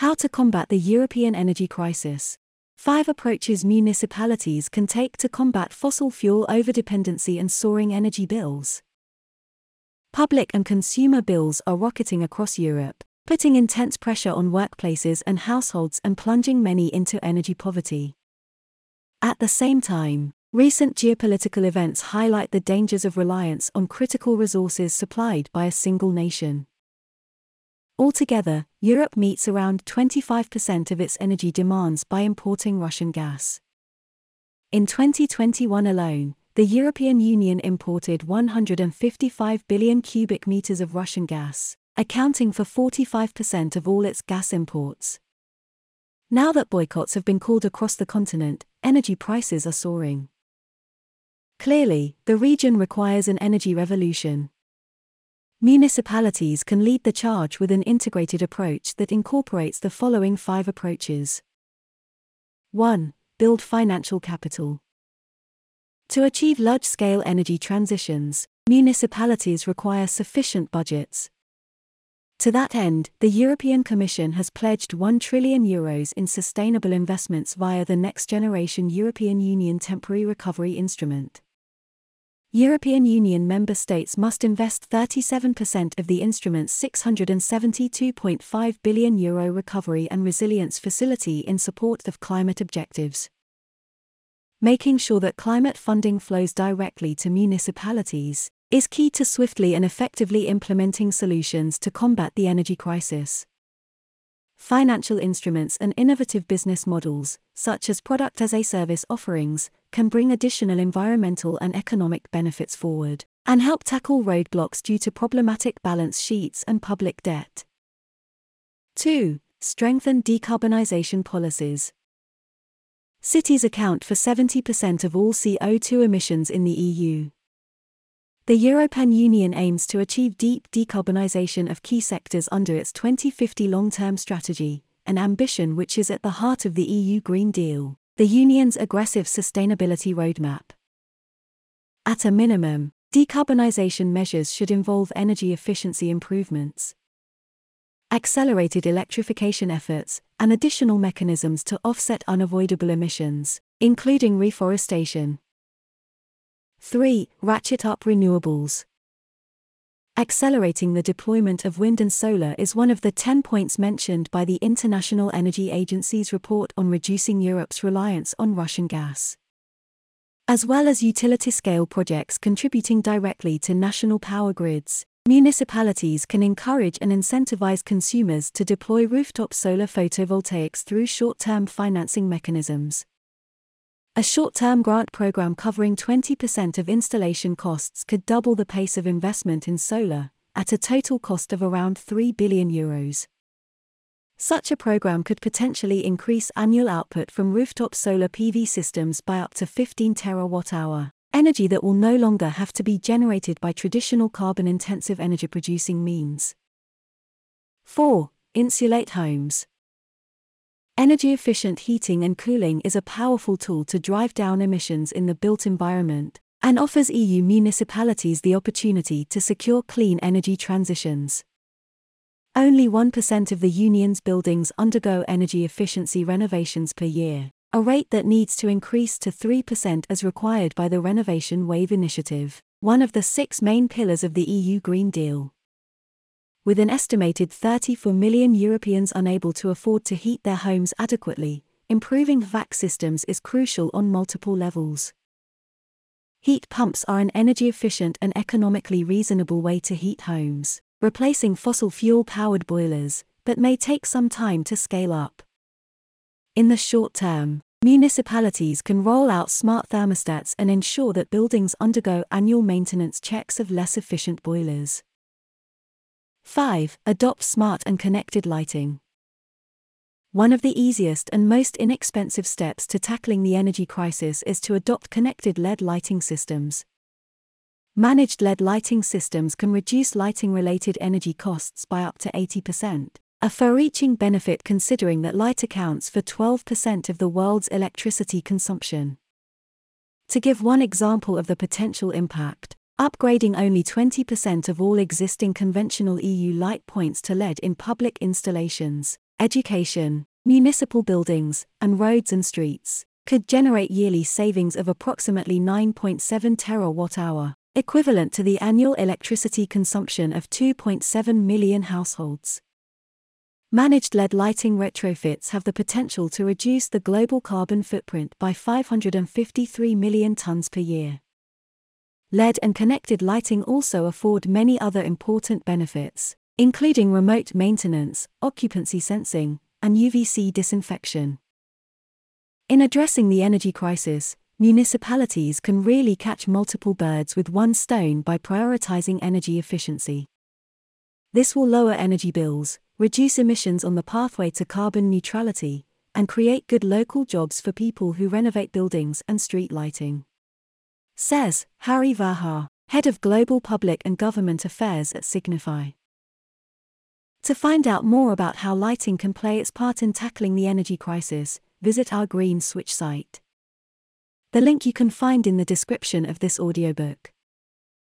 How to combat the European energy crisis. Five approaches municipalities can take to combat fossil fuel overdependency and soaring energy bills. Public and consumer bills are rocketing across Europe, putting intense pressure on workplaces and households and plunging many into energy poverty. At the same time, recent geopolitical events highlight the dangers of reliance on critical resources supplied by a single nation. Altogether, Europe meets around 25% of its energy demands by importing Russian gas. In 2021 alone, the European Union imported 155 billion cubic meters of Russian gas, accounting for 45% of all its gas imports. Now that boycotts have been called across the continent, energy prices are soaring. Clearly, the region requires an energy revolution. Municipalities can lead the charge with an integrated approach that incorporates the following five approaches 1. Build financial capital. To achieve large scale energy transitions, municipalities require sufficient budgets. To that end, the European Commission has pledged 1 trillion euros in sustainable investments via the Next Generation European Union Temporary Recovery Instrument. European Union member states must invest 37% of the instrument's 672.5 billion euro recovery and resilience facility in support of climate objectives making sure that climate funding flows directly to municipalities, is key to swiftly and effectively implementing solutions to combat the energy crisis. Financial instruments and innovative business models, such as product as a service offerings, can bring additional environmental and economic benefits forward and help tackle roadblocks due to problematic balance sheets and public debt. 2. Strengthen decarbonization policies. Cities account for 70% of all CO2 emissions in the EU. The European Union aims to achieve deep decarbonisation of key sectors under its 2050 long term strategy, an ambition which is at the heart of the EU Green Deal, the Union's aggressive sustainability roadmap. At a minimum, decarbonisation measures should involve energy efficiency improvements, accelerated electrification efforts, and additional mechanisms to offset unavoidable emissions, including reforestation. 3. Ratchet up renewables. Accelerating the deployment of wind and solar is one of the 10 points mentioned by the International Energy Agency's report on reducing Europe's reliance on Russian gas. As well as utility scale projects contributing directly to national power grids, Municipalities can encourage and incentivize consumers to deploy rooftop solar photovoltaics through short term financing mechanisms. A short term grant program covering 20% of installation costs could double the pace of investment in solar, at a total cost of around 3 billion euros. Such a program could potentially increase annual output from rooftop solar PV systems by up to 15 terawatt hour energy that will no longer have to be generated by traditional carbon intensive energy producing means. 4. Insulate homes. Energy efficient heating and cooling is a powerful tool to drive down emissions in the built environment and offers EU municipalities the opportunity to secure clean energy transitions. Only 1% of the Union's buildings undergo energy efficiency renovations per year a rate that needs to increase to 3% as required by the Renovation Wave Initiative, one of the six main pillars of the EU Green Deal. With an estimated 34 million Europeans unable to afford to heat their homes adequately, improving HVAC systems is crucial on multiple levels. Heat pumps are an energy efficient and economically reasonable way to heat homes, replacing fossil fuel powered boilers, but may take some time to scale up. In the short term, municipalities can roll out smart thermostats and ensure that buildings undergo annual maintenance checks of less efficient boilers. 5. Adopt smart and connected lighting. One of the easiest and most inexpensive steps to tackling the energy crisis is to adopt connected LED lighting systems. Managed LED lighting systems can reduce lighting related energy costs by up to 80%. A far reaching benefit considering that light accounts for 12% of the world's electricity consumption. To give one example of the potential impact, upgrading only 20% of all existing conventional EU light points to LED in public installations, education, municipal buildings, and roads and streets, could generate yearly savings of approximately 9.7 terawatt hour, equivalent to the annual electricity consumption of 2.7 million households. Managed LED lighting retrofits have the potential to reduce the global carbon footprint by 553 million tons per year. LED and connected lighting also afford many other important benefits, including remote maintenance, occupancy sensing, and UVC disinfection. In addressing the energy crisis, municipalities can really catch multiple birds with one stone by prioritizing energy efficiency. This will lower energy bills, reduce emissions on the pathway to carbon neutrality, and create good local jobs for people who renovate buildings and street lighting. Says Harry Verhaar, Head of Global Public and Government Affairs at Signify. To find out more about how lighting can play its part in tackling the energy crisis, visit our Green Switch site. The link you can find in the description of this audiobook.